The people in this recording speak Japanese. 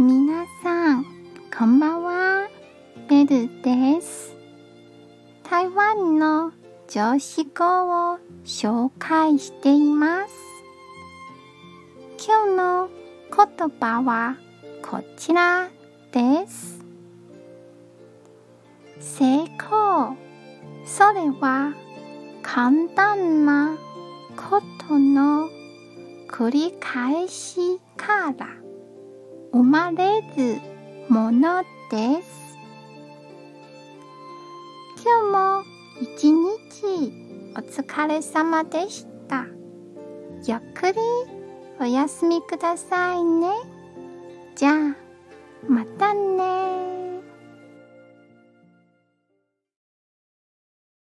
皆さん、こんばんは。ベルです。台湾の常識語を紹介しています。今日の言葉はこちらです。成功。それは簡単なことの繰り返しから生まれるものです。今日も一日お疲れ様でした。ゆっくりお休みくださいね。じゃあ、